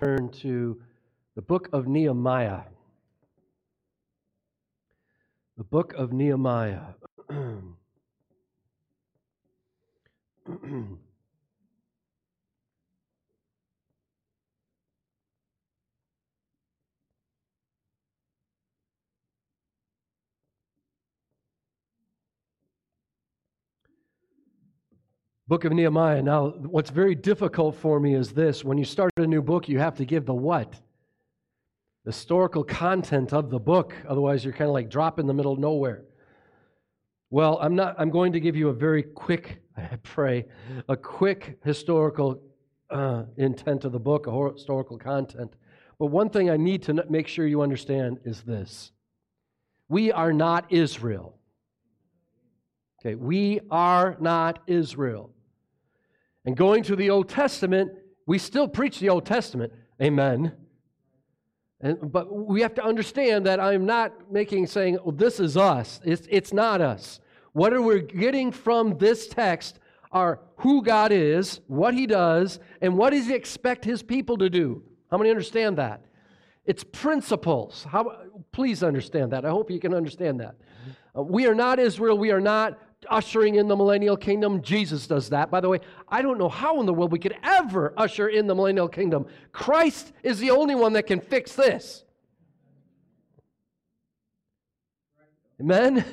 turn to the book of Nehemiah. The book of Nehemiah. book of Nehemiah. Now, what's very difficult for me is this when you start a new book, you have to give the what? The historical content of the book. Otherwise, you're kind of like drop in the middle of nowhere. Well, I'm not, I'm going to give you a very quick, I pray, a quick historical uh, intent of the book, a historical content. But one thing I need to make sure you understand is this we are not Israel. Okay, we are not Israel. And going to the Old Testament, we still preach the Old Testament. Amen. And, but we have to understand that I'm not making saying, well, this is us. It's, it's not us. What are we getting from this text are who God is, what He does, and what does He expect His people to do. How many understand that? It's principles. How, please understand that. I hope you can understand that. Uh, we are not Israel. We are not ushering in the millennial kingdom. Jesus does that. By the way, I don't know how in the world we could ever usher in the millennial kingdom. Christ is the only one that can fix this. Amen?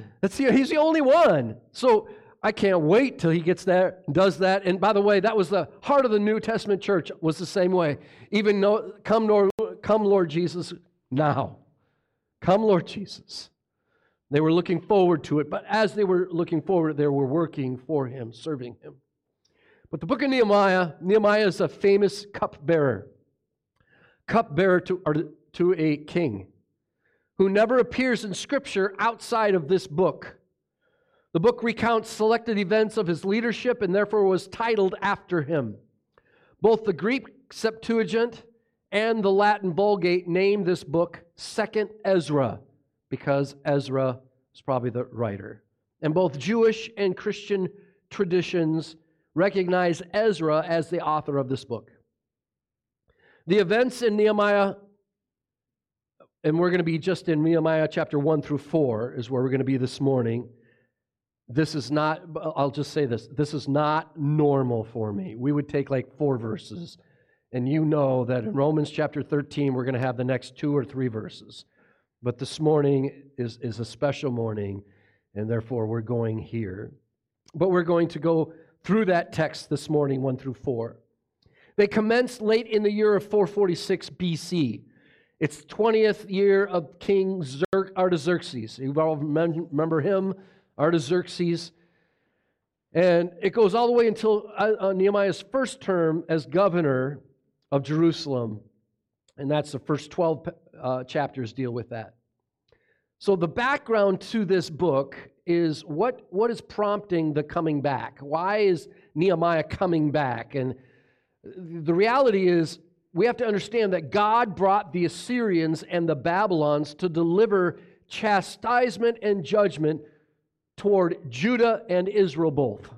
That's the, he's the only one. So I can't wait till he gets there and does that. And by the way, that was the heart of the New Testament church was the same way. Even come Lord, come Lord Jesus now. Come Lord Jesus. They were looking forward to it, but as they were looking forward, they were working for him, serving him. But the book of Nehemiah, Nehemiah is a famous cupbearer, cupbearer to, to a king who never appears in Scripture outside of this book. The book recounts selected events of his leadership and therefore was titled after him. Both the Greek Septuagint and the Latin Vulgate name this book Second Ezra because Ezra is probably the writer. And both Jewish and Christian traditions recognize Ezra as the author of this book. The events in Nehemiah, and we're going to be just in Nehemiah chapter 1 through 4, is where we're going to be this morning. This is not, I'll just say this, this is not normal for me. We would take like four verses, and you know that in Romans chapter 13, we're going to have the next two or three verses. But this morning is, is a special morning, and therefore we're going here. But we're going to go through that text this morning, 1 through 4. They commenced late in the year of 446 BC. It's 20th year of King Artaxerxes. You all remember him, Artaxerxes. And it goes all the way until uh, uh, Nehemiah's first term as governor of Jerusalem. And that's the first 12 uh, chapters deal with that. So, the background to this book is what, what is prompting the coming back? Why is Nehemiah coming back? And the reality is, we have to understand that God brought the Assyrians and the Babylons to deliver chastisement and judgment toward Judah and Israel both.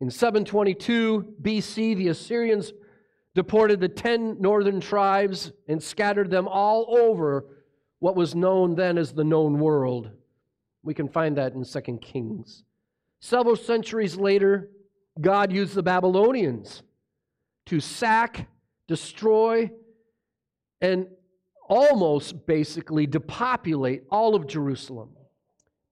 In 722 BC, the Assyrians deported the 10 northern tribes and scattered them all over what was known then as the known world. We can find that in 2 Kings. Several centuries later, God used the Babylonians to sack, destroy, and almost basically depopulate all of Jerusalem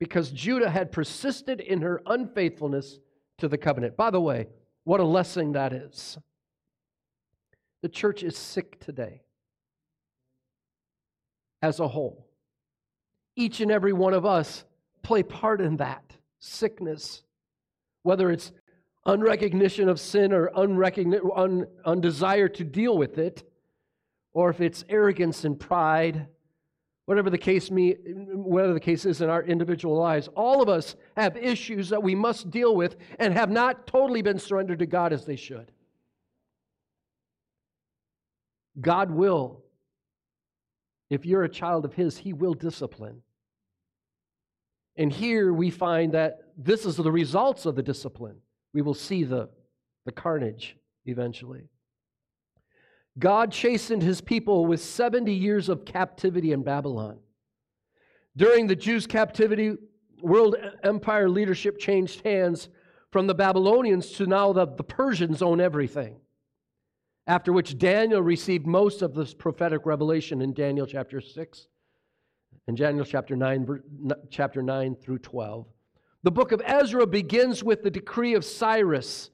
because Judah had persisted in her unfaithfulness to the covenant. By the way, what a lesson that is. The church is sick today as a whole. Each and every one of us play part in that sickness, whether it's unrecognition of sin or un, undesire to deal with it, or if it's arrogance and pride, whatever the case me, whatever the case is in our individual lives, all of us have issues that we must deal with and have not totally been surrendered to God as they should. God will, if you're a child of His, He will discipline. And here we find that this is the results of the discipline. We will see the, the carnage eventually. God chastened his people with 70 years of captivity in Babylon. During the Jews' captivity, world empire leadership changed hands from the Babylonians to now the, the Persians own everything. After which Daniel received most of this prophetic revelation in Daniel chapter 6 and Daniel chapter 9, chapter 9 through 12. The book of Ezra begins with the decree of Cyrus,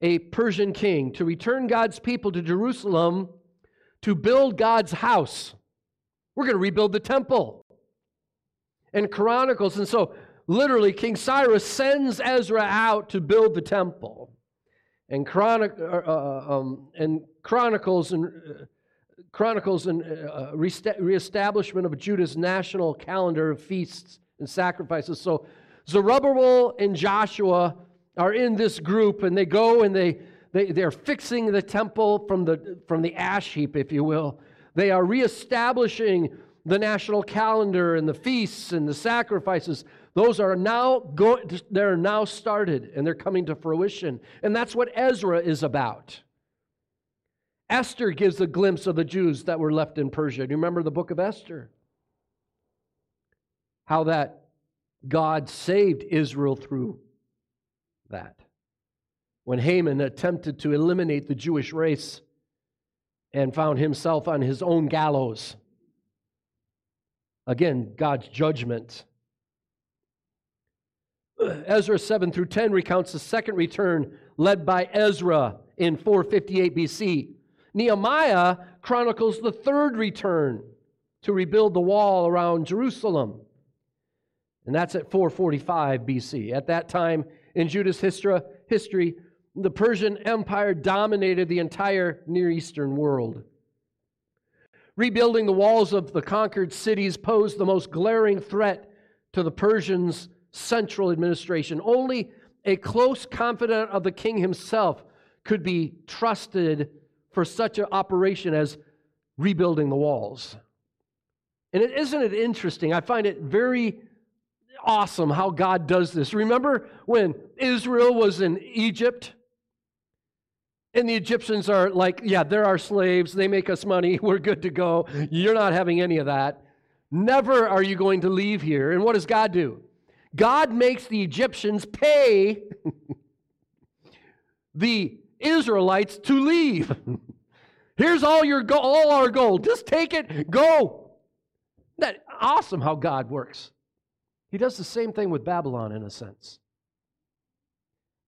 a Persian king, to return God's people to Jerusalem to build God's house. We're going to rebuild the temple. And Chronicles, and so literally King Cyrus sends Ezra out to build the temple. And, chronic, uh, uh um, and Chronicles and uh, Chronicles and uh, uh reestablishment of Judah's national calendar of feasts and sacrifices. So Zerubbabel and Joshua are in this group, and they go and they, they they're fixing the temple from the from the ash heap, if you will. They are reestablishing the national calendar and the feasts and the sacrifices. Those are now go, they're now started and they're coming to fruition. And that's what Ezra is about. Esther gives a glimpse of the Jews that were left in Persia. Do you remember the book of Esther? How that God saved Israel through that. When Haman attempted to eliminate the Jewish race and found himself on his own gallows. Again, God's judgment. Uh, Ezra 7 through 10 recounts the second return led by Ezra in 458 BC. Nehemiah chronicles the third return to rebuild the wall around Jerusalem. And that's at 445 BC. At that time in Judah's history, the Persian Empire dominated the entire Near Eastern world. Rebuilding the walls of the conquered cities posed the most glaring threat to the Persians' central administration. Only a close confidant of the king himself could be trusted for such an operation as rebuilding the walls. And is not it interesting? I find it very awesome how God does this. Remember when Israel was in Egypt? And the Egyptians are like, yeah, they're our slaves. They make us money. We're good to go. You're not having any of that. Never are you going to leave here. And what does God do? God makes the Egyptians pay the Israelites to leave. Here's all your go- all our gold. Just take it, go. That awesome how God works. He does the same thing with Babylon in a sense.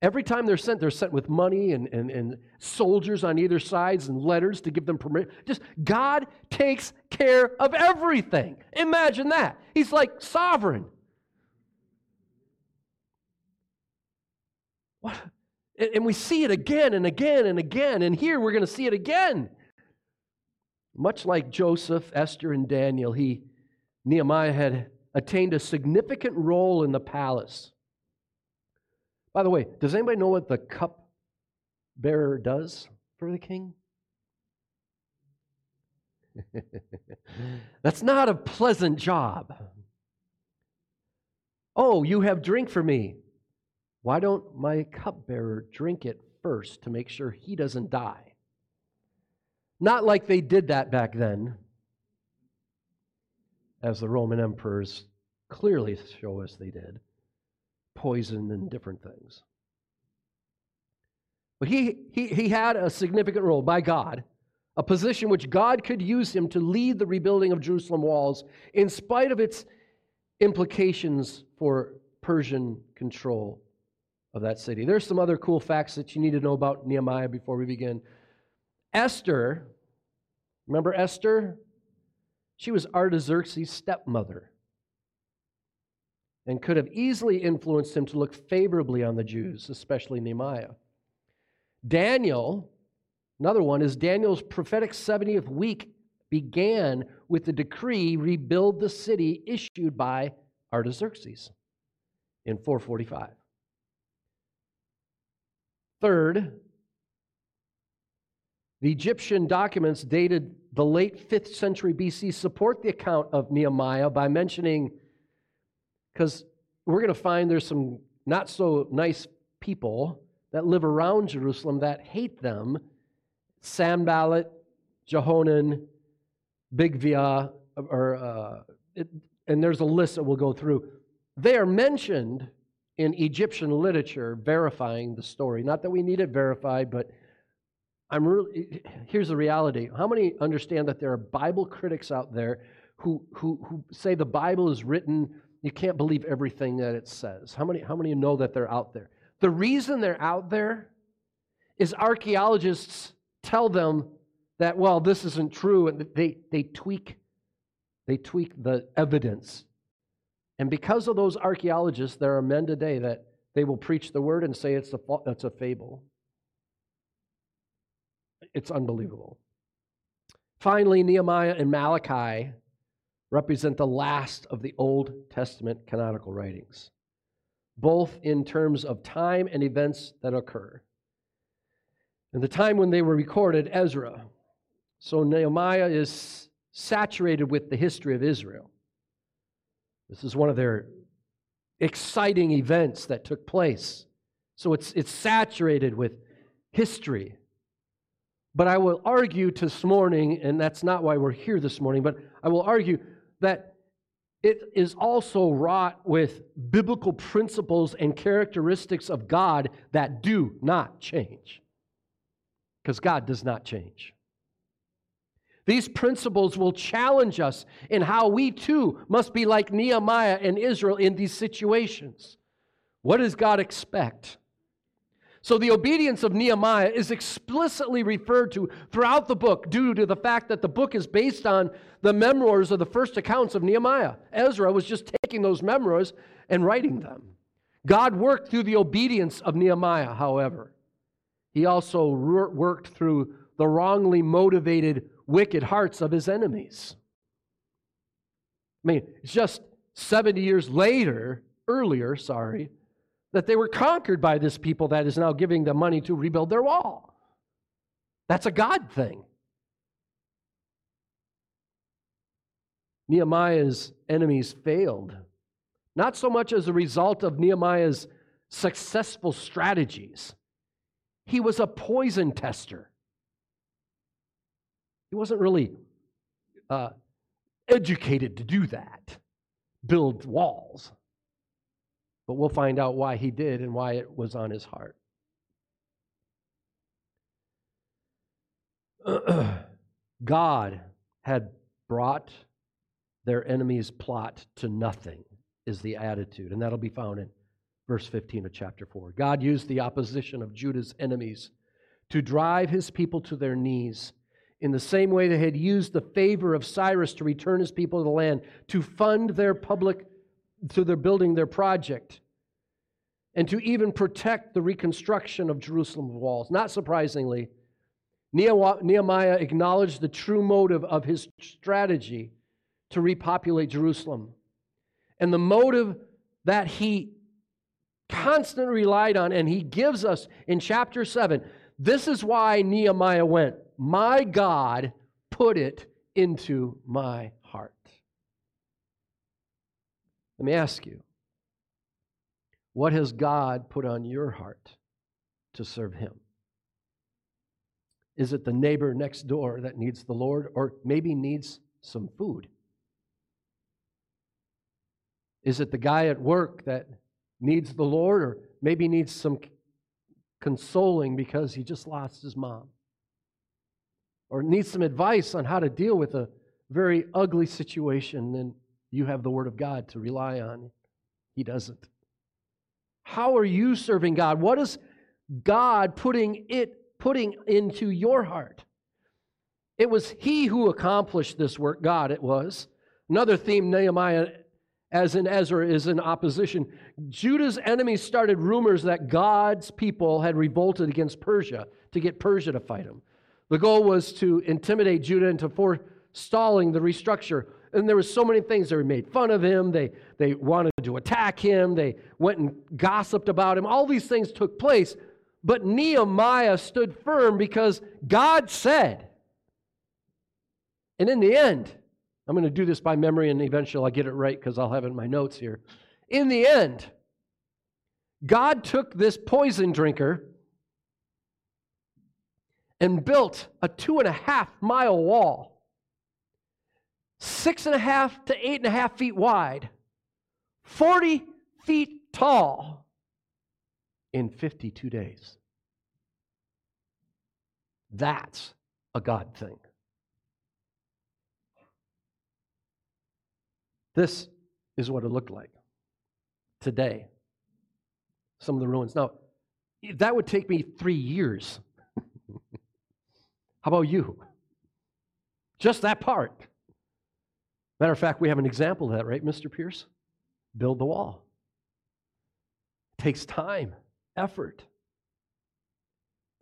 Every time they're sent, they're sent with money and, and, and soldiers on either sides and letters to give them permission. Just God takes care of everything. Imagine that. He's like sovereign. What? And we see it again and again and again. And here we're going to see it again. Much like Joseph, Esther, and Daniel, he, Nehemiah had attained a significant role in the palace. By the way, does anybody know what the cup bearer does for the king? That's not a pleasant job. Oh, you have drink for me. Why don't my cupbearer drink it first to make sure he doesn't die? Not like they did that back then as the Roman emperors clearly show us they did poison and different things. But he, he, he had a significant role by God, a position which God could use him to lead the rebuilding of Jerusalem walls in spite of its implications for Persian control of that city. There's some other cool facts that you need to know about Nehemiah before we begin. Esther, remember Esther? She was Artaxerxes' stepmother and could have easily influenced him to look favorably on the Jews, especially Nehemiah. Daniel, another one, is Daniel's prophetic 70th week began with the decree rebuild the city issued by Artaxerxes in 445. Third, the Egyptian documents dated the late 5th century BC support the account of Nehemiah by mentioning, because we're going to find there's some not so nice people that live around Jerusalem that hate them Sanballat, Jehonan, Bigvia, or uh, it, and there's a list that we'll go through. They are mentioned in Egyptian literature verifying the story. Not that we need it verified, but I'm really here's the reality. How many understand that there are Bible critics out there who who who say the Bible is written, you can't believe everything that it says? How many how many know that they're out there? The reason they're out there is archaeologists tell them that well, this isn't true and they they tweak they tweak the evidence. And because of those archaeologists, there are men today that they will preach the word and say it's a, it's a fable. It's unbelievable. Finally, Nehemiah and Malachi represent the last of the Old Testament canonical writings, both in terms of time and events that occur. And the time when they were recorded, Ezra. So Nehemiah is saturated with the history of Israel. This is one of their exciting events that took place. So it's, it's saturated with history. But I will argue this morning, and that's not why we're here this morning, but I will argue that it is also wrought with biblical principles and characteristics of God that do not change. Because God does not change. These principles will challenge us in how we too must be like Nehemiah and Israel in these situations. What does God expect? So, the obedience of Nehemiah is explicitly referred to throughout the book due to the fact that the book is based on the memoirs of the first accounts of Nehemiah. Ezra was just taking those memoirs and writing them. God worked through the obedience of Nehemiah, however. He also worked through the wrongly motivated wicked hearts of his enemies. I mean, it's just 70 years later, earlier, sorry, that they were conquered by this people that is now giving them money to rebuild their wall. That's a God thing. Nehemiah's enemies failed, not so much as a result of Nehemiah's successful strategies. He was a poison tester. He wasn't really uh, educated to do that, build walls. But we'll find out why he did and why it was on his heart. God had brought their enemy's plot to nothing, is the attitude. And that'll be found in verse 15 of chapter 4. God used the opposition of Judah's enemies to drive his people to their knees in the same way they had used the favor of Cyrus to return his people to the land, to fund their public, to their building their project, and to even protect the reconstruction of Jerusalem's walls. Not surprisingly, Nehemiah acknowledged the true motive of his strategy to repopulate Jerusalem. And the motive that he constantly relied on, and he gives us in chapter 7. This is why Nehemiah went my God put it into my heart. Let me ask you what has God put on your heart to serve Him? Is it the neighbor next door that needs the Lord or maybe needs some food? Is it the guy at work that needs the Lord or maybe needs some consoling because he just lost his mom? Or needs some advice on how to deal with a very ugly situation, then you have the Word of God to rely on. He doesn't. How are you serving God? What is God putting it putting into your heart? It was He who accomplished this work. God, it was. Another theme, Nehemiah, as in Ezra, is in opposition. Judah's enemies started rumors that God's people had revolted against Persia to get Persia to fight him. The goal was to intimidate Judah into forestalling the restructure. And there were so many things. They made fun of him. They, they wanted to attack him. They went and gossiped about him. All these things took place. But Nehemiah stood firm because God said. And in the end, I'm going to do this by memory and eventually I'll get it right because I'll have it in my notes here. In the end, God took this poison drinker and built a two and a half mile wall, six and a half to eight and a half feet wide, 40 feet tall in 52 days. That's a God thing. This is what it looked like today. Some of the ruins. Now, that would take me three years. How about you? Just that part. Matter of fact, we have an example of that, right, Mr. Pierce? Build the wall. It takes time, effort.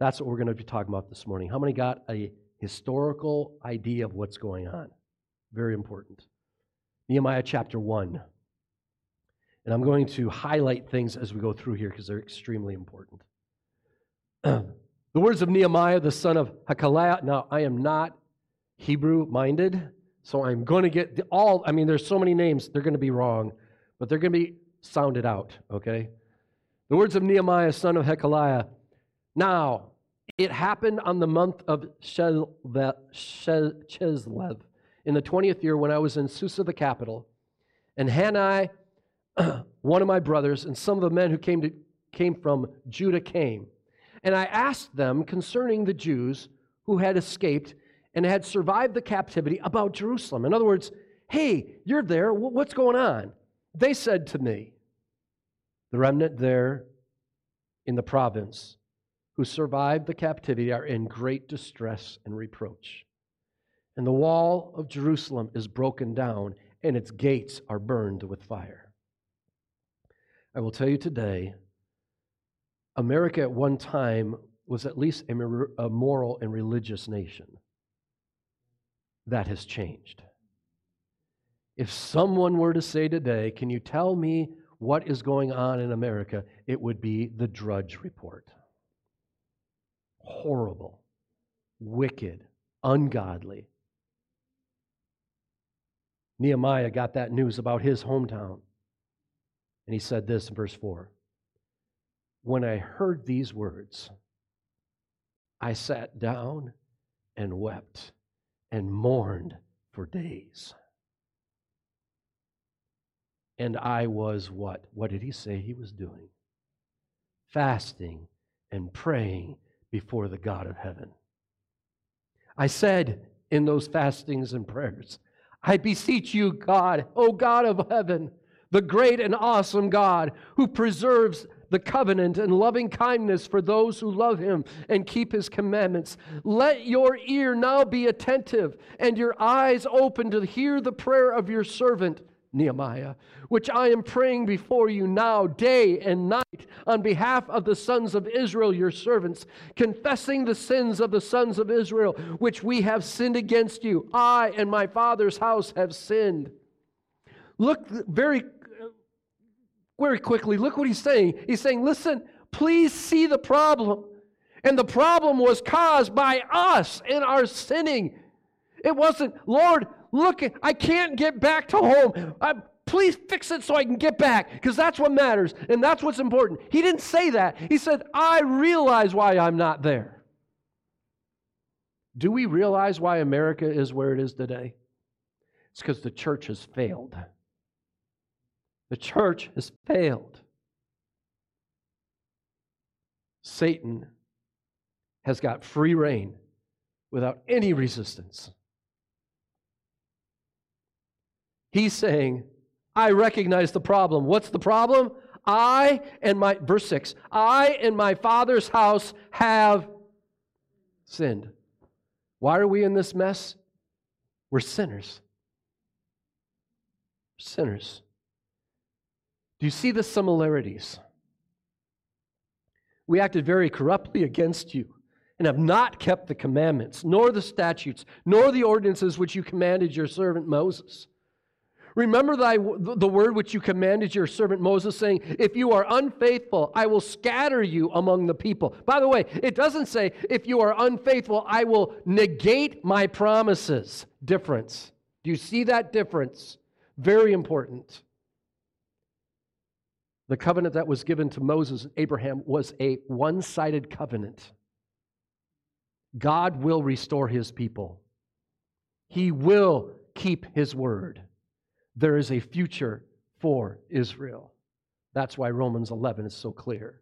That's what we're going to be talking about this morning. How many got a historical idea of what's going on? Very important. Nehemiah chapter 1. And I'm going to highlight things as we go through here because they're extremely important. the words of Nehemiah, the son of Hacaliah. Now, I am not Hebrew minded, so I'm going to get all, I mean, there's so many names, they're going to be wrong, but they're going to be sounded out, okay? The words of Nehemiah, son of Hacaliah. Now, it happened on the month of Chislev in the 20th year when I was in Susa, the capital, and Hanai, one of my brothers, and some of the men who came, to, came from Judah came. And I asked them concerning the Jews who had escaped and had survived the captivity about Jerusalem. In other words, hey, you're there. What's going on? They said to me, the remnant there in the province who survived the captivity are in great distress and reproach. And the wall of Jerusalem is broken down, and its gates are burned with fire. I will tell you today America at one time was at least a moral and religious nation. That has changed. If someone were to say today, Can you tell me what is going on in America? it would be the Drudge Report horrible, wicked, ungodly. Nehemiah got that news about his hometown. And he said this in verse 4 When I heard these words, I sat down and wept and mourned for days. And I was what? What did he say he was doing? Fasting and praying before the God of heaven. I said in those fastings and prayers, I beseech you, God, O God of heaven, the great and awesome God who preserves the covenant and loving kindness for those who love him and keep his commandments. Let your ear now be attentive and your eyes open to hear the prayer of your servant Nehemiah, which I am praying before you now, day and night, on behalf of the sons of Israel, your servants, confessing the sins of the sons of Israel, which we have sinned against you. I and my father's house have sinned. Look very, very quickly, look what he's saying. He's saying, listen, please see the problem. And the problem was caused by us in our sinning. It wasn't, Lord, look, I can't get back to home. I, please fix it so I can get back because that's what matters and that's what's important. He didn't say that. He said, I realize why I'm not there. Do we realize why America is where it is today? It's because the church has failed. The church has failed. Satan has got free reign without any resistance. He's saying, I recognize the problem. What's the problem? I and my, verse 6, I and my father's house have sinned. Why are we in this mess? We're sinners. Sinners. Do you see the similarities? We acted very corruptly against you and have not kept the commandments, nor the statutes, nor the ordinances which you commanded your servant Moses. Remember thy, the word which you commanded your servant Moses, saying, If you are unfaithful, I will scatter you among the people. By the way, it doesn't say, If you are unfaithful, I will negate my promises. Difference. Do you see that difference? Very important. The covenant that was given to Moses and Abraham was a one sided covenant. God will restore his people. He will keep his word. There is a future for Israel. That's why Romans 11 is so clear.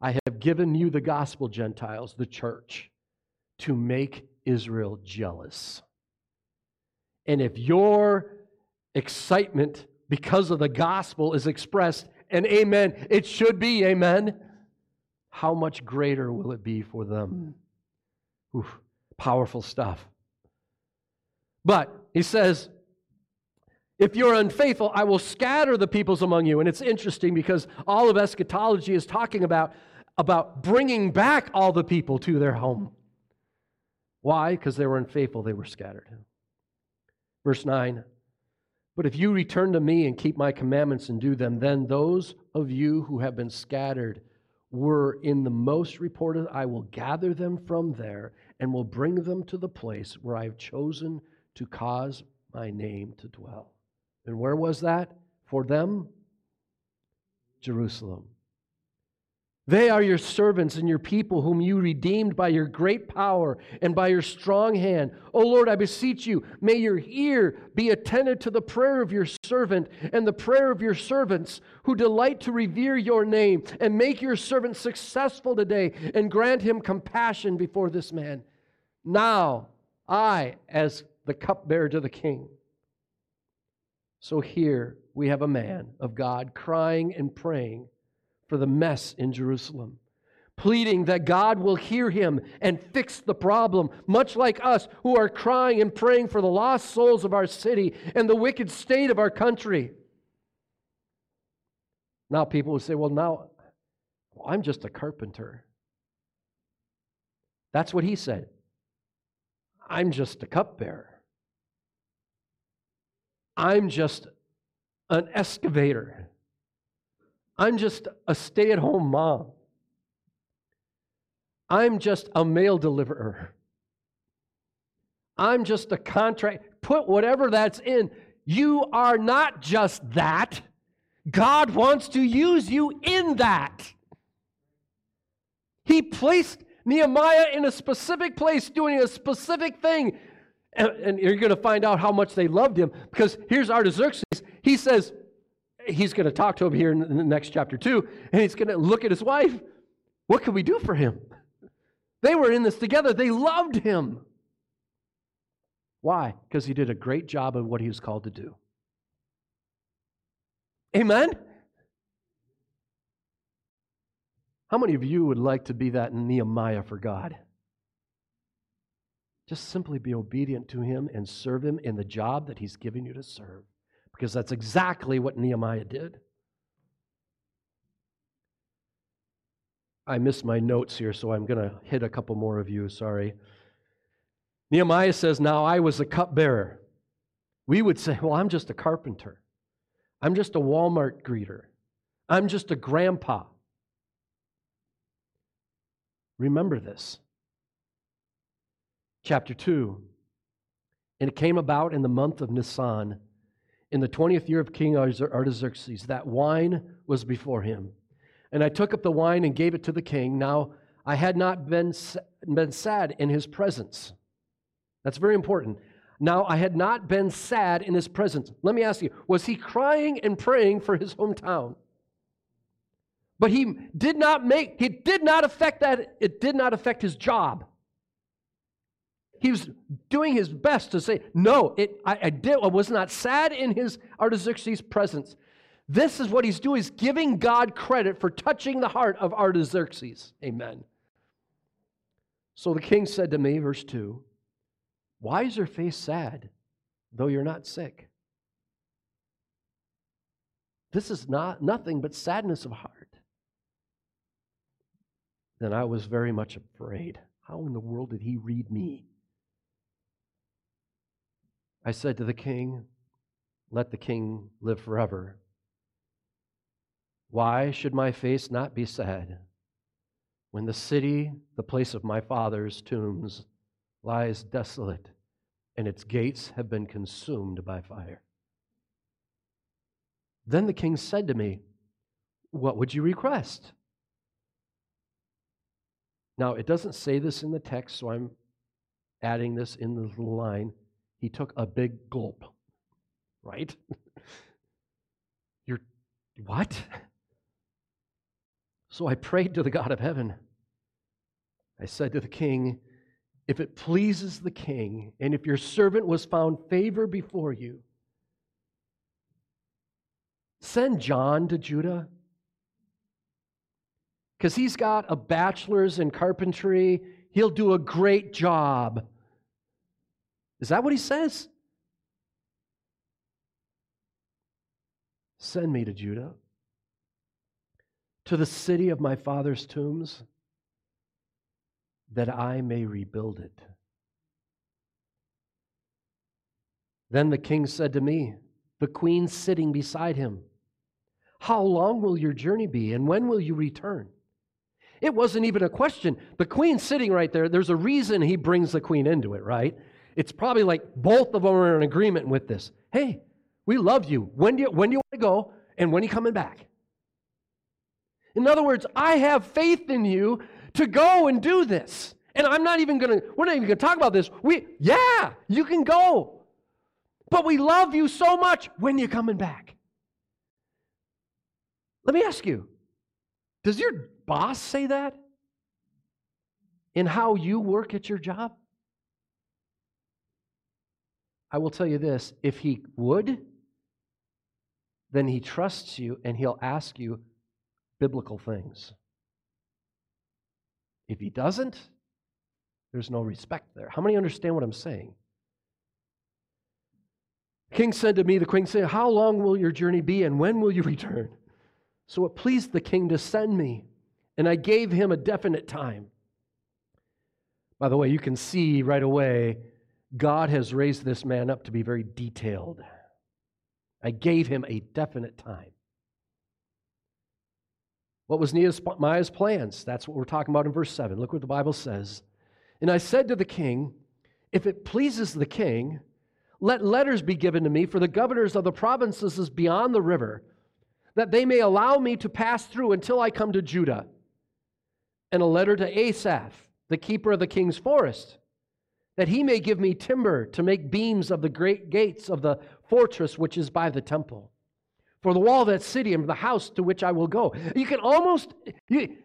I have given you the gospel, Gentiles, the church, to make Israel jealous. And if your excitement because of the gospel is expressed, and amen, it should be amen, how much greater will it be for them? Oof, powerful stuff. But he says, if you're unfaithful, I will scatter the peoples among you. And it's interesting because all of eschatology is talking about, about bringing back all the people to their home. Why? Because they were unfaithful, they were scattered. Verse 9 But if you return to me and keep my commandments and do them, then those of you who have been scattered were in the most reported, I will gather them from there and will bring them to the place where I have chosen to cause my name to dwell. And where was that for them? Jerusalem. They are your servants and your people, whom you redeemed by your great power and by your strong hand. O Lord, I beseech you, may your ear be attentive to the prayer of your servant and the prayer of your servants who delight to revere your name, and make your servant successful today, and grant him compassion before this man. Now, I, as the cupbearer to the king. So here we have a man of God crying and praying for the mess in Jerusalem, pleading that God will hear him and fix the problem, much like us who are crying and praying for the lost souls of our city and the wicked state of our country. Now, people will say, well, now well, I'm just a carpenter. That's what he said. I'm just a cupbearer. I'm just an excavator. I'm just a stay at home mom. I'm just a mail deliverer. I'm just a contract. Put whatever that's in. You are not just that. God wants to use you in that. He placed Nehemiah in a specific place doing a specific thing. And, and you're going to find out how much they loved him because here's Artaxerxes. He says, he's going to talk to him here in the next chapter too, and he's going to look at his wife. What can we do for him? They were in this together. They loved him. Why? Because he did a great job of what he was called to do. Amen? How many of you would like to be that Nehemiah for God? Just simply be obedient to him and serve him in the job that he's given you to serve because that's exactly what Nehemiah did. I missed my notes here, so I'm going to hit a couple more of you. Sorry. Nehemiah says, Now I was a cupbearer. We would say, Well, I'm just a carpenter. I'm just a Walmart greeter. I'm just a grandpa. Remember this. Chapter 2. And it came about in the month of Nisan in the 20th year of King Artaxerxes, that wine was before him. And I took up the wine and gave it to the king. Now, I had not been, been sad in his presence. That's very important. Now, I had not been sad in his presence. Let me ask you, was he crying and praying for his hometown? But he did not make, he did not affect that, it did not affect his job he was doing his best to say, No, it, I, I, did, I was not sad in his Artaxerxes' presence. This is what he's doing, he's giving God credit for touching the heart of Artaxerxes. Amen. So the king said to me, verse 2, Why is your face sad, though you're not sick? This is not nothing but sadness of heart. Then I was very much afraid. How in the world did he read me? I said to the king, Let the king live forever. Why should my face not be sad when the city, the place of my father's tombs, lies desolate and its gates have been consumed by fire? Then the king said to me, What would you request? Now, it doesn't say this in the text, so I'm adding this in the line. He took a big gulp, right? You're what? So I prayed to the God of heaven. I said to the king, If it pleases the king, and if your servant was found favor before you, send John to Judah. Because he's got a bachelor's in carpentry, he'll do a great job. Is that what he says? Send me to Judah, to the city of my father's tombs, that I may rebuild it. Then the king said to me, the queen sitting beside him, How long will your journey be, and when will you return? It wasn't even a question. The queen sitting right there, there's a reason he brings the queen into it, right? It's probably like both of them are in agreement with this. Hey, we love you. When do you, when do you want to go? And when are you coming back? In other words, I have faith in you to go and do this. And I'm not even going to, we're not even going to talk about this. We, yeah, you can go. But we love you so much. When are you coming back? Let me ask you, does your boss say that? In how you work at your job? I will tell you this if he would, then he trusts you and he'll ask you biblical things. If he doesn't, there's no respect there. How many understand what I'm saying? king said to me, the queen said, How long will your journey be and when will you return? So it pleased the king to send me, and I gave him a definite time. By the way, you can see right away God has raised this man up to be very detailed. I gave him a definite time. What was Nehemiah's plans? That's what we're talking about in verse 7. Look what the Bible says. And I said to the king, If it pleases the king, let letters be given to me for the governors of the provinces beyond the river, that they may allow me to pass through until I come to Judah. And a letter to Asaph, the keeper of the king's forest, that he may give me timber to make beams of the great gates of the fortress which is by the temple, for the wall of that city and the house to which I will go. You can almost, you,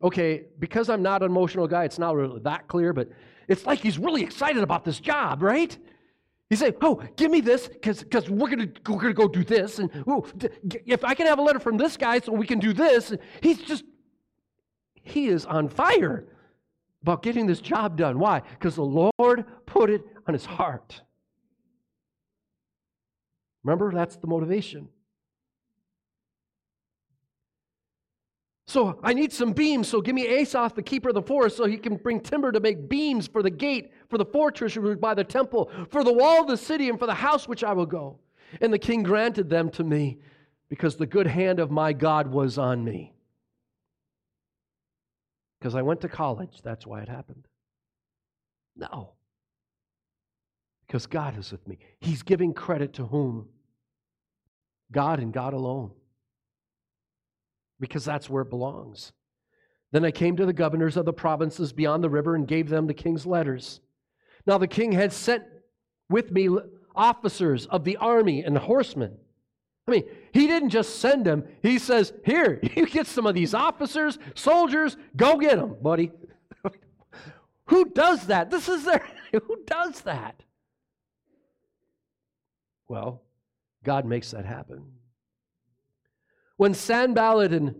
okay, because I'm not an emotional guy, it's not really that clear, but it's like he's really excited about this job, right? He's saying, "Oh, give me this, because because we're gonna we're gonna go do this, and ooh, if I can have a letter from this guy, so we can do this." He's just he is on fire about getting this job done. Why? Because the Lord put it on his heart. Remember, that's the motivation. So I need some beams, so give me Asaph, the keeper of the forest, so he can bring timber to make beams for the gate, for the fortress by the temple, for the wall of the city, and for the house which I will go. And the king granted them to me, because the good hand of my God was on me. Because I went to college, that's why it happened. No. Because God is with me. He's giving credit to whom? God and God alone. Because that's where it belongs. Then I came to the governors of the provinces beyond the river and gave them the king's letters. Now the king had sent with me officers of the army and horsemen I mean, he didn't just send them. He says, Here, you get some of these officers, soldiers, go get them, buddy. Who does that? This is their, who does that? Well, God makes that happen. When Sanballat and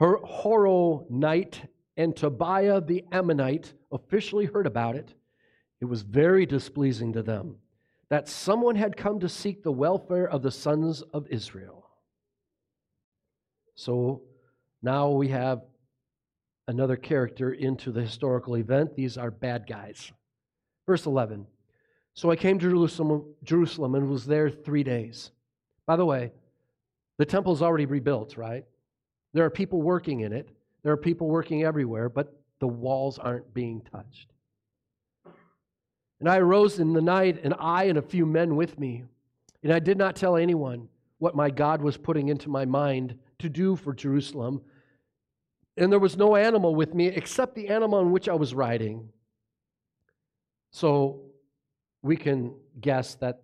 Horonite and Tobiah the Ammonite officially heard about it, it was very displeasing to them that someone had come to seek the welfare of the sons of Israel. So now we have another character into the historical event. These are bad guys. Verse 11. So I came to Jerusalem, Jerusalem and was there three days. By the way, the temple's already rebuilt, right? There are people working in it. There are people working everywhere, but the walls aren't being touched. And I arose in the night, and I and a few men with me. And I did not tell anyone what my God was putting into my mind to do for Jerusalem and there was no animal with me except the animal on which I was riding. So we can guess that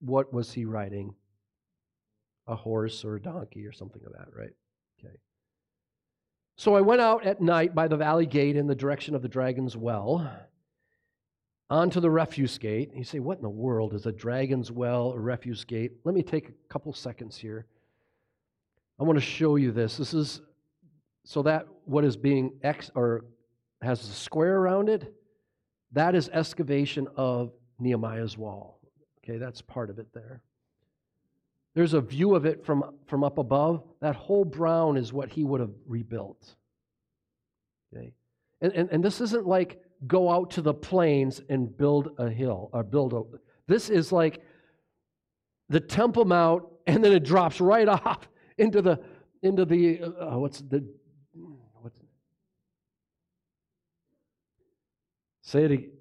what was he riding? A horse or a donkey or something of that, right? Okay. So I went out at night by the valley gate in the direction of the dragon's well, onto the refuse gate. You say, What in the world is a dragon's well, a refuse gate? Let me take a couple seconds here. I want to show you this. This is so that what is being X or has a square around it, that is excavation of Nehemiah's wall. Okay, that's part of it there. There's a view of it from, from up above. That whole brown is what he would have rebuilt. Okay? And, and, and this isn't like go out to the plains and build a hill or build a. This is like the Temple Mount, and then it drops right off into the into the uh, what's the what's say it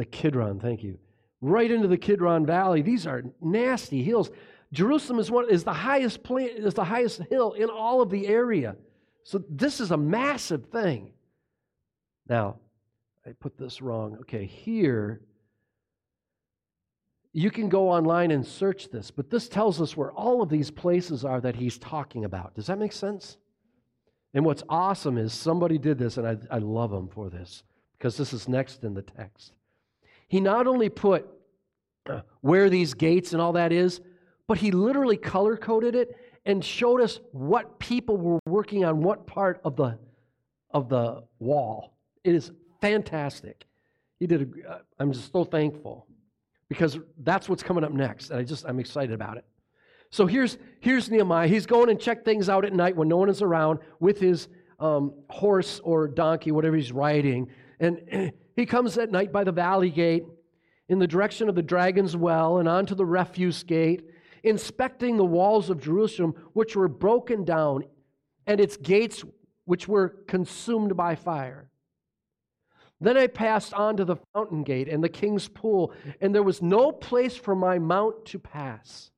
the Kidron. Thank you. Right into the Kidron Valley. These are nasty hills. Jerusalem is one is the highest point, is the highest hill in all of the area. So this is a massive thing. Now, I put this wrong. Okay, here you can go online and search this, but this tells us where all of these places are that he's talking about. Does that make sense? And what's awesome is somebody did this, and I, I love them for this because this is next in the text. He not only put uh, where these gates and all that is, but he literally color coded it and showed us what people were working on what part of the of the wall. It is fantastic. He did. A, uh, I'm just so thankful because that's what's coming up next, and I just I'm excited about it. So here's here's Nehemiah. He's going and check things out at night when no one is around with his um, horse or donkey, whatever he's riding, and he comes at night by the valley gate in the direction of the dragon's well and onto the refuse gate inspecting the walls of Jerusalem, which were broken down, and its gates, which were consumed by fire. Then I passed on to the fountain gate and the king's pool, and there was no place for my mount to pass.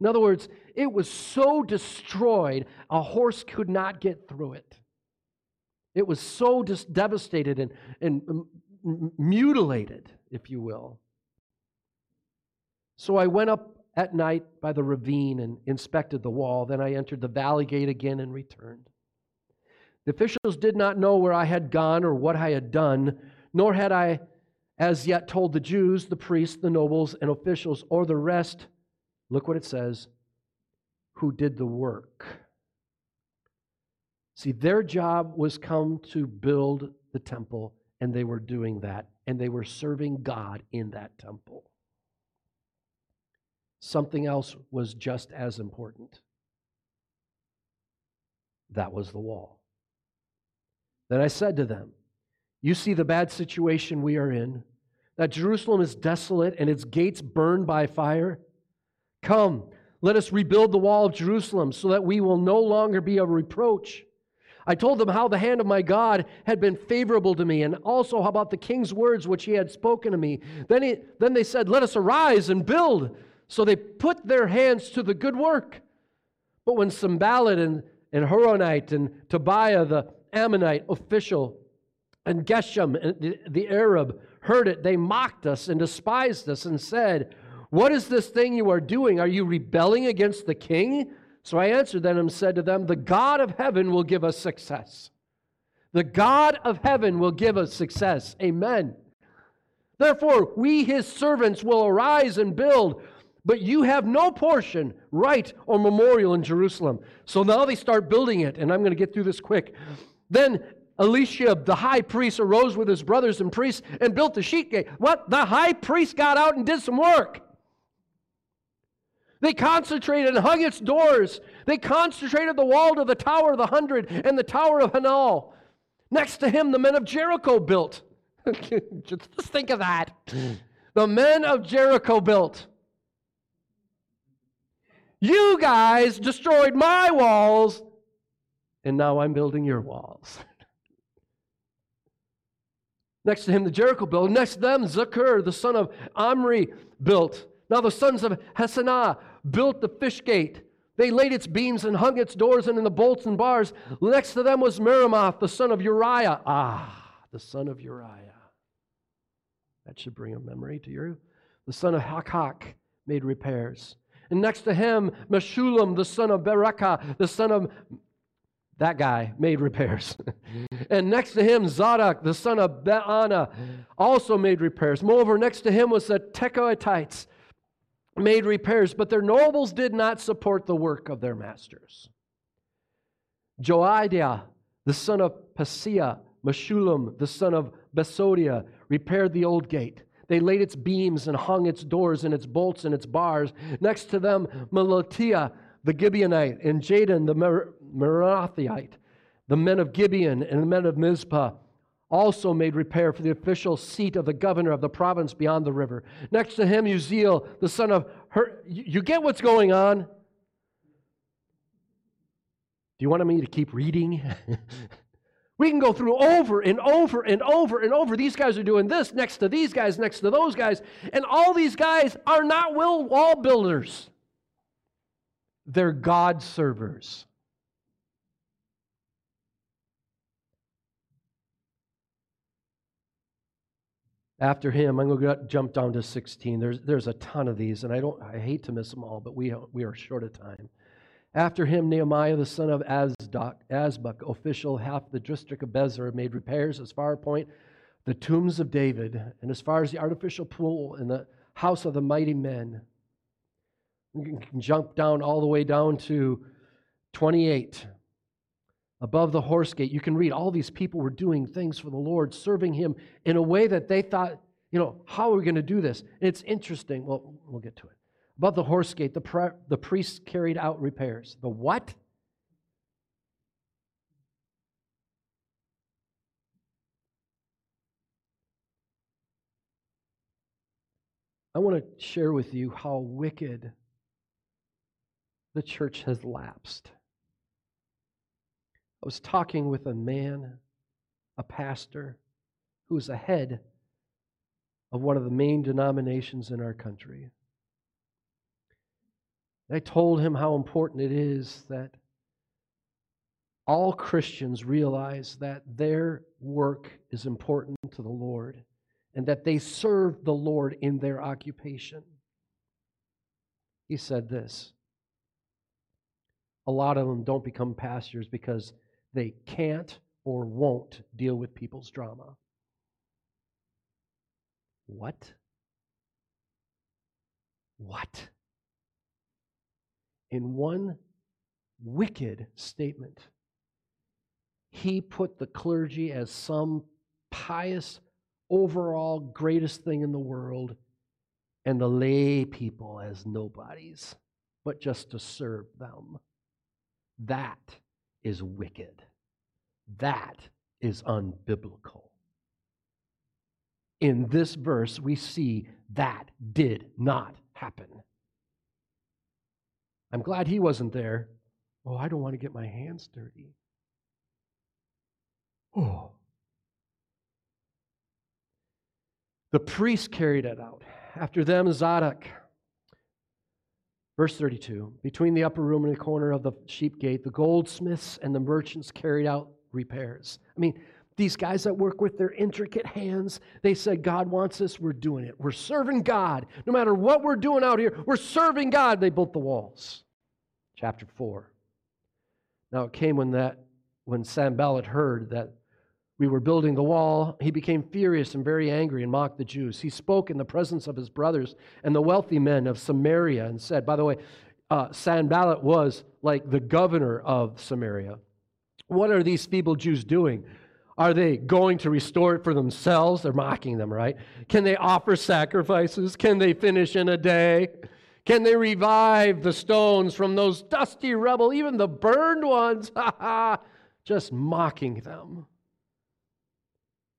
In other words, it was so destroyed, a horse could not get through it. It was so just devastated and, and mutilated, if you will. So I went up at night by the ravine and inspected the wall. Then I entered the valley gate again and returned. The officials did not know where I had gone or what I had done, nor had I as yet told the Jews, the priests, the nobles, and officials, or the rest, look what it says, who did the work. See, their job was come to build the temple, and they were doing that, and they were serving God in that temple something else was just as important. That was the wall. Then I said to them, You see the bad situation we are in, that Jerusalem is desolate and its gates burned by fire? Come, let us rebuild the wall of Jerusalem so that we will no longer be a reproach. I told them how the hand of my God had been favorable to me, and also about the king's words which he had spoken to me. Then, he, then they said, Let us arise and build. So they put their hands to the good work. But when Sanballat and, and Horonite and Tobiah, the Ammonite official, and Geshem, the, Arab, heard it, they mocked us and despised us and said, What is this thing you are doing? Are you rebelling against the king? So I answered them and said to them, The God of heaven will give us success. The God of heaven will give us success. Amen. Therefore, we, his servants, will arise and build but you have no portion, right, or memorial in Jerusalem. So now they start building it, and I'm going to get through this quick. Then Eliashib, the high priest, arose with his brothers and priests and built the sheep gate. What? The high priest got out and did some work. They concentrated and hung its doors. They concentrated the wall to the Tower of the Hundred and the Tower of Hananel. Next to him, the men of Jericho built. Just think of that. The men of Jericho built. You guys destroyed my walls, and now I'm building your walls. Next to him, the Jericho built. Next to them, Zaccur, the son of Amri, built. Now the sons of Hassenaah built the fish gate. They laid its beams and hung its doors and in the bolts and bars. Next to them was Meremoth, the son of Uriah. Ah, the son of Uriah. That should bring a memory to you. The son of Hakak made repairs. And next to him, Meshullam, the son of Berekah, the son of that guy made mm-hmm. repairs. Mm-hmm. and next to him, Zadok, the son of Baana, mm-hmm. also made repairs. Moreover, next to him was the Tekoites, made repairs, but their nobles did not support the work of their masters. Joiada, the son of Paseah, Meshullam, the son of Besodiah, repaired the old gate. They laid its beams and hung its doors and its bolts and its bars. Next to them, Melatiah, the Gibeonite, and Jadon, the Mer- Merathaite, the men of Gibeon and the men of Mizpah also made repair for the official seat of the governor of the province beyond the river. Next to him, Uzziel, the son of Her. You get what's going on? Do you want me to keep reading? we can go through over and over and over and over. These guys are doing this next to these guys, next to those guys. And all these guys are not wall builders, they're God servers. After him, I'm going to jump down to 16. There's, there's a ton of these, and I, don't, I hate to miss them all, but we, we are short of time. After him, Nehemiah, the son of Azdak, Azbuk, official half the district of Bezer, made repairs as far point the tombs of David and as far as the artificial pool in the house of the mighty men. We can jump down all the way down to 28 above the horse gate, you can read all these people were doing things for the Lord, serving Him in a way that they thought, you know, how are we going to do this? And it's interesting. Well, we'll get to it. Above the horse gate, the, pre- the priests carried out repairs. The what? I want to share with you how wicked the church has lapsed. I was talking with a man, a pastor, who is a head of one of the main denominations in our country. I told him how important it is that all Christians realize that their work is important to the Lord and that they serve the Lord in their occupation. He said this a lot of them don't become pastors because they can't or won't deal with people's drama. What? What? In one wicked statement, he put the clergy as some pious, overall greatest thing in the world, and the lay people as nobodies, but just to serve them. That is wicked. That is unbiblical. In this verse, we see that did not happen. I'm glad he wasn't there. Oh, I don't want to get my hands dirty. Oh. The priests carried it out. After them, Zadok Verse 32 Between the upper room and the corner of the sheep gate, the goldsmiths and the merchants carried out repairs. I mean, these guys that work with their intricate hands, they said, God wants us, we're doing it. We're serving God. No matter what we're doing out here, we're serving God. They built the walls. Chapter 4. Now it came when that when Sanballat heard that we were building the wall, he became furious and very angry and mocked the Jews. He spoke in the presence of his brothers and the wealthy men of Samaria and said, by the way, uh, Sanballat was like the governor of Samaria. What are these feeble Jews doing? Are they going to restore it for themselves? They're mocking them, right? Can they offer sacrifices? Can they finish in a day? Can they revive the stones from those dusty rubble, even the burned ones? Ha ha! Just mocking them.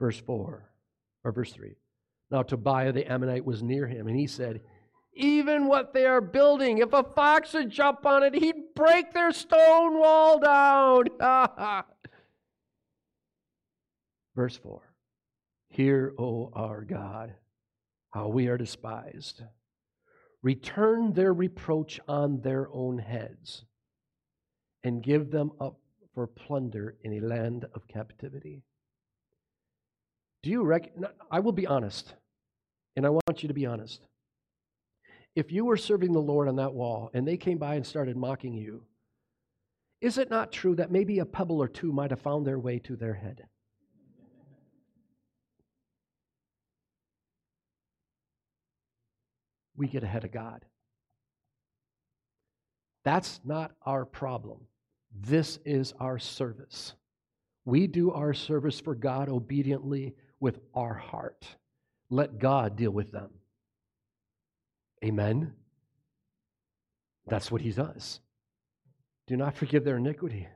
Verse 4, or verse 3. Now Tobiah the Ammonite was near him, and he said, Even what they are building, if a fox would jump on it, he'd break their stone wall down. verse 4 Hear, O our God, how we are despised. Return their reproach on their own heads. and give them up for plunder in a land of captivity. Do you reckon? I will be honest, and I want you to be honest. If you were serving the Lord on that wall and they came by and started mocking you, is it not true that maybe a pebble or two might have found their way to their head? We get ahead of God. That's not our problem. This is our service. We do our service for God obediently with our heart. Let God deal with them. Amen? That's what He does. Do not forgive their iniquity.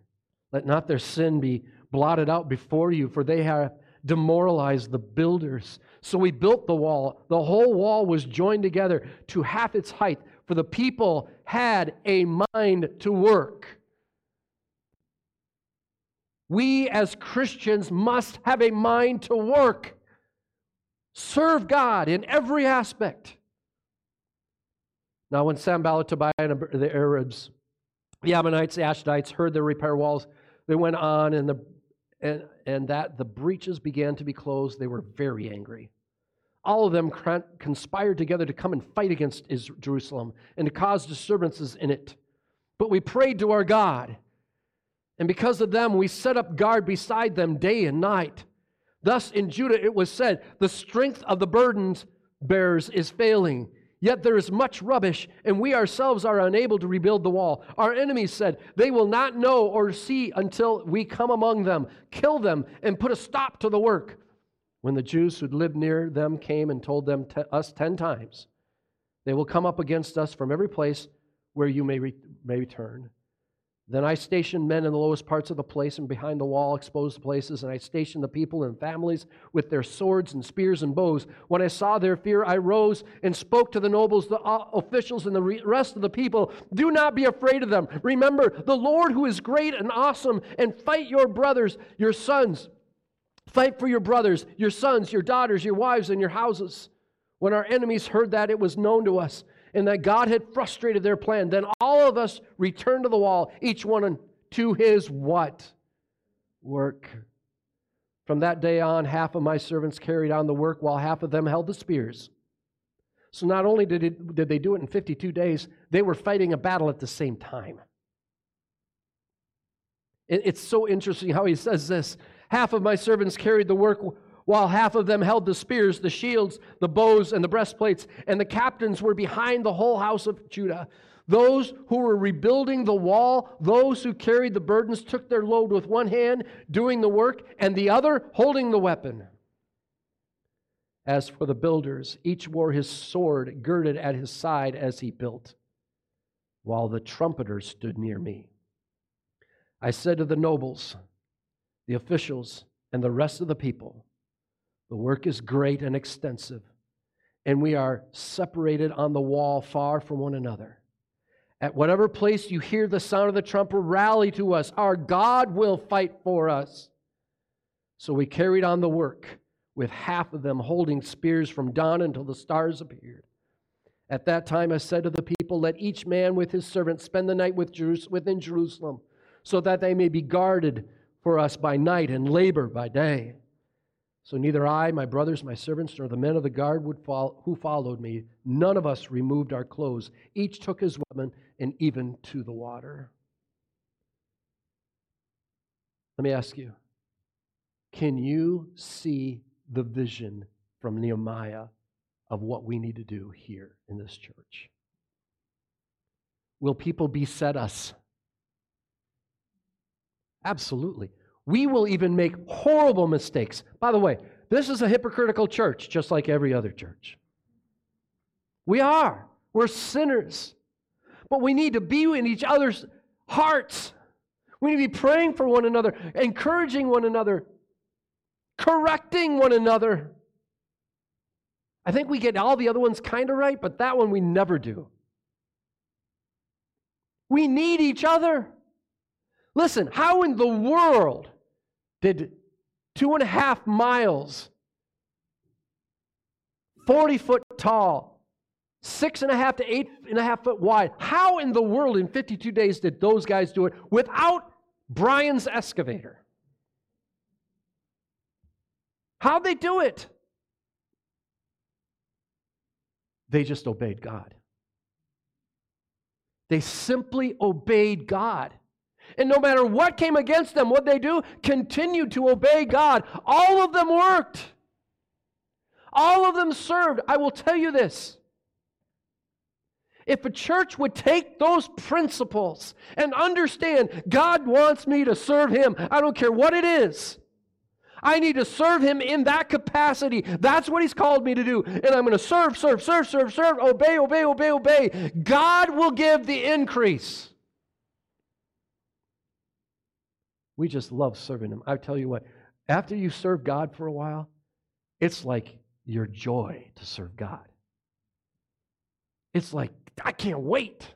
Let not their sin be blotted out before you, for they have demoralized the builders. So we built the wall. The whole wall was joined together to half its height, for the people had a mind to work. We as Christians must have a mind to work, serve God in every aspect. Now, when Sanballat, Tobiah, and the Arabs, the Ammonites, the heard the repair walls, they went on, and, the, and, and that the breaches began to be closed. They were very angry. All of them conspired together to come and fight against Jerusalem and to cause disturbances in it. But we prayed to our God and because of them, we set up guard beside them day and night. Thus, in Judah, it was said, The strength of the burdens bearers is failing. Yet there is much rubbish, and we ourselves are unable to rebuild the wall. Our enemies said, They will not know or see until we come among them, kill them, and put a stop to the work. When the Jews who lived near them came and told them to us ten times, They will come up against us from every place where you may, re- may return. Then I stationed men in the lowest parts of the place and behind the wall, exposed places, and I stationed the people and families with their swords and spears and bows. When I saw their fear, I rose and spoke to the nobles, the uh, officials, and the rest of the people Do not be afraid of them. Remember the Lord who is great and awesome, and fight your brothers, your sons. Fight for your brothers, your sons, your daughters, your wives, and your houses. When our enemies heard that, it was known to us and that God had frustrated their plan. Then all of us returned to the wall, each one to his what? Work. From that day on, half of my servants carried on the work while half of them held the spears. So not only did, it, did they do it in 52 days, they were fighting a battle at the same time. It, it's so interesting how he says this. Half of my servants carried the work while half of them held the spears, the shields, the bows, and the breastplates, and the captains were behind the whole house of Judah. Those who were rebuilding the wall, those who carried the burdens, took their load with one hand, doing the work, and the other holding the weapon. As for the builders, each wore his sword girded at his side as he built, while the trumpeters stood near me. I said to the nobles, the officials, and the rest of the people, the work is great and extensive, and we are separated on the wall far from one another. At whatever place you hear the sound of the trumpet, rally to us. Our God will fight for us. So we carried on the work, with half of them holding spears from dawn until the stars appeared. At that time I said to the people, Let each man with his servant spend the night within Jerusalem, so that they may be guarded for us by night and labor by day. So neither I, my brothers, my servants, nor the men of the guard who followed me, none of us removed our clothes. Each took his weapon and even to the water. Let me ask you can you see the vision from Nehemiah of what we need to do here in this church? Will people beset us? Absolutely. We will even make horrible mistakes. By the way, this is a hypocritical church, just like every other church. We are. We're sinners. But we need to be in each other's hearts. We need to be praying for one another, encouraging one another, correcting one another. I think we get all the other ones kind of right, but that one we never do. We need each other. Listen, how in the world did two and a half miles, 40 foot tall six and a half to eight and a half foot wide. How in the world in 52 days did those guys do it without Brian's excavator? How'd they do it? They just obeyed God. They simply obeyed God. And no matter what came against them, what they do? Continued to obey God. All of them worked. All of them served. I will tell you this. If a church would take those principles and understand God wants me to serve Him, I don't care what it is. I need to serve Him in that capacity. That's what He's called me to do. And I'm going to serve, serve, serve, serve, serve, obey, obey, obey, obey. God will give the increase. We just love serving Him. I tell you what, after you serve God for a while, it's like your joy to serve God. It's like, I can't wait.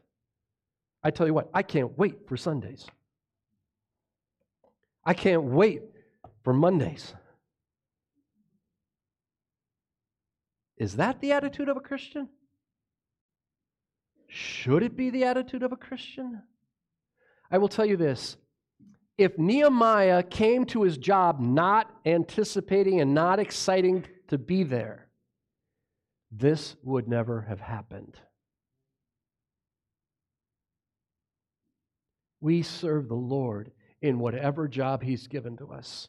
I tell you what, I can't wait for Sundays. I can't wait for Mondays. Is that the attitude of a Christian? Should it be the attitude of a Christian? I will tell you this if Nehemiah came to his job not anticipating and not exciting to be there, this would never have happened. We serve the Lord in whatever job He's given to us.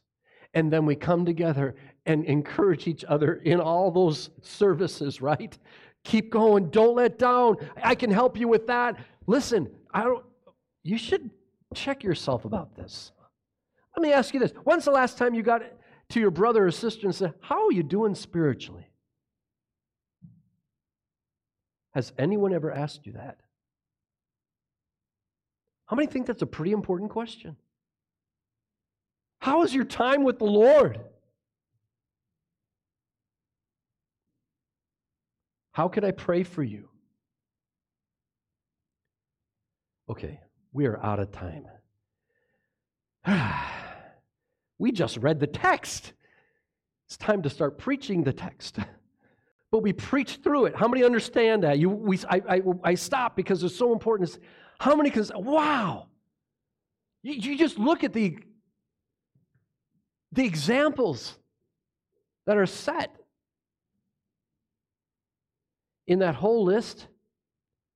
And then we come together and encourage each other in all those services, right? Keep going. Don't let down. I can help you with that. Listen, I don't, you should check yourself about this. Let me ask you this. When's the last time you got to your brother or sister and said, How are you doing spiritually? Has anyone ever asked you that? How many think that's a pretty important question? How is your time with the Lord? How can I pray for you? Okay, we are out of time. we just read the text. It's time to start preaching the text. But we preach through it. How many understand that? You, we, I, I, I stop because it's so important. How many can say, wow? You, you just look at the, the examples that are set in that whole list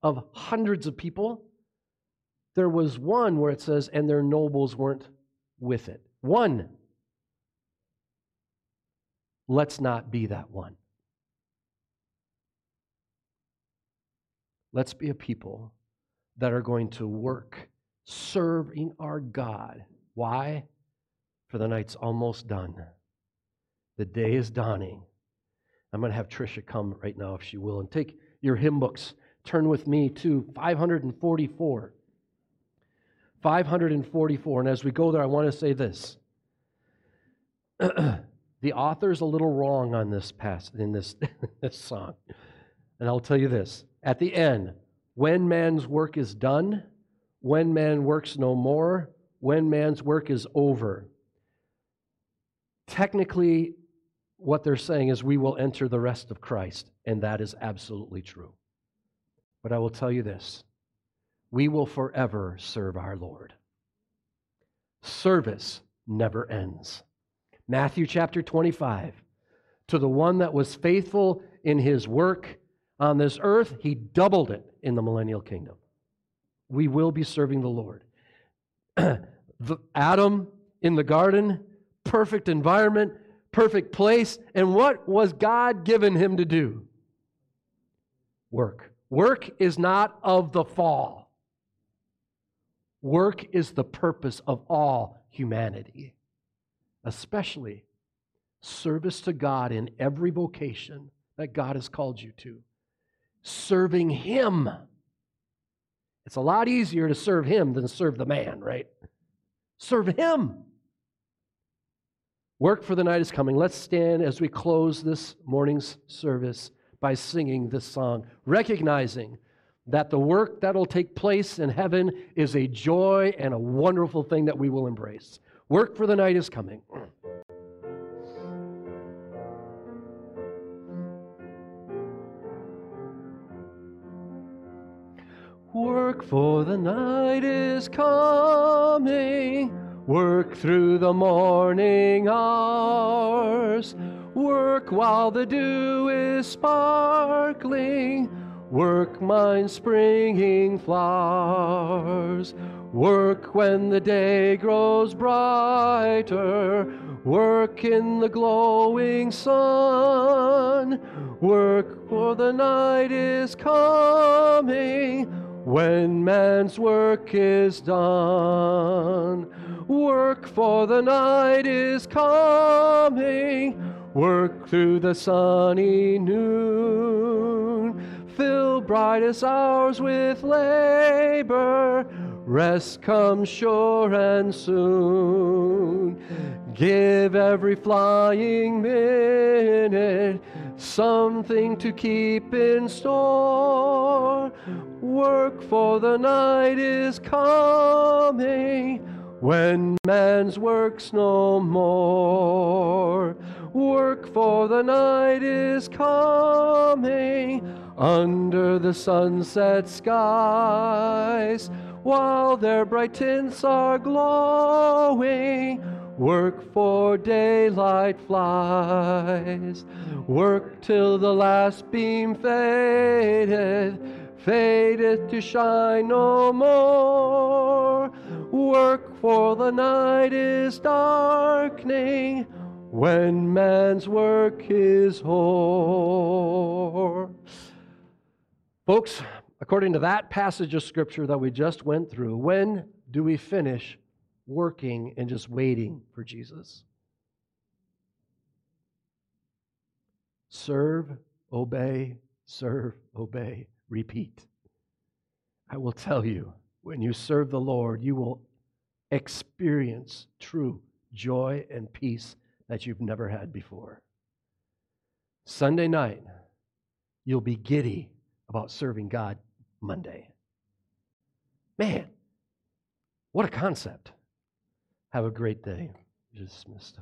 of hundreds of people. There was one where it says, and their nobles weren't with it. One. Let's not be that one. Let's be a people that are going to work serving our God. Why? For the night's almost done. The day is dawning. I'm going to have Trisha come right now, if she will, and take your hymn books. Turn with me to 544. 544. And as we go there, I want to say this. the author's a little wrong on this pass in this, this song. And I'll tell you this. At the end, when man's work is done, when man works no more, when man's work is over. Technically, what they're saying is we will enter the rest of Christ, and that is absolutely true. But I will tell you this we will forever serve our Lord. Service never ends. Matthew chapter 25. To the one that was faithful in his work on this earth, he doubled it in the millennial kingdom. We will be serving the Lord. the Adam in the garden, perfect environment, perfect place. And what was God given him to do? Work. Work is not of the fall. Work is the purpose of all humanity, especially service to God in every vocation that God has called you to. Serving Him. It's a lot easier to serve Him than serve the man, right? Serve Him. Work for the night is coming. Let's stand as we close this morning's service by singing this song, recognizing that the work that'll take place in heaven is a joy and a wonderful thing that we will embrace. Work for the night is coming. Work for the night is coming. Work through the morning hours. Work while the dew is sparkling. Work mine springing flowers. Work when the day grows brighter. Work in the glowing sun. Work for the night is coming when man's work is done. Work for the night is coming. Work through the sunny noon. Fill brightest hours with labor. Rest comes sure and soon. Give every flying minute something to keep in store. Work for the night is coming when man's works no more. Work for the night is coming under the sunset skies while their bright tints are glowing. Work for daylight flies. Work till the last beam fadeth, fadeth to shine no more. Work for the night is darkening when man's work is o'er. Folks, according to that passage of scripture that we just went through, when do we finish working and just waiting for Jesus? Serve, obey, serve, obey, repeat. I will tell you, when you serve the Lord, you will experience true joy and peace that you've never had before. Sunday night, you'll be giddy about serving God Monday. Man, what a concept. Have a great day. Dismissed.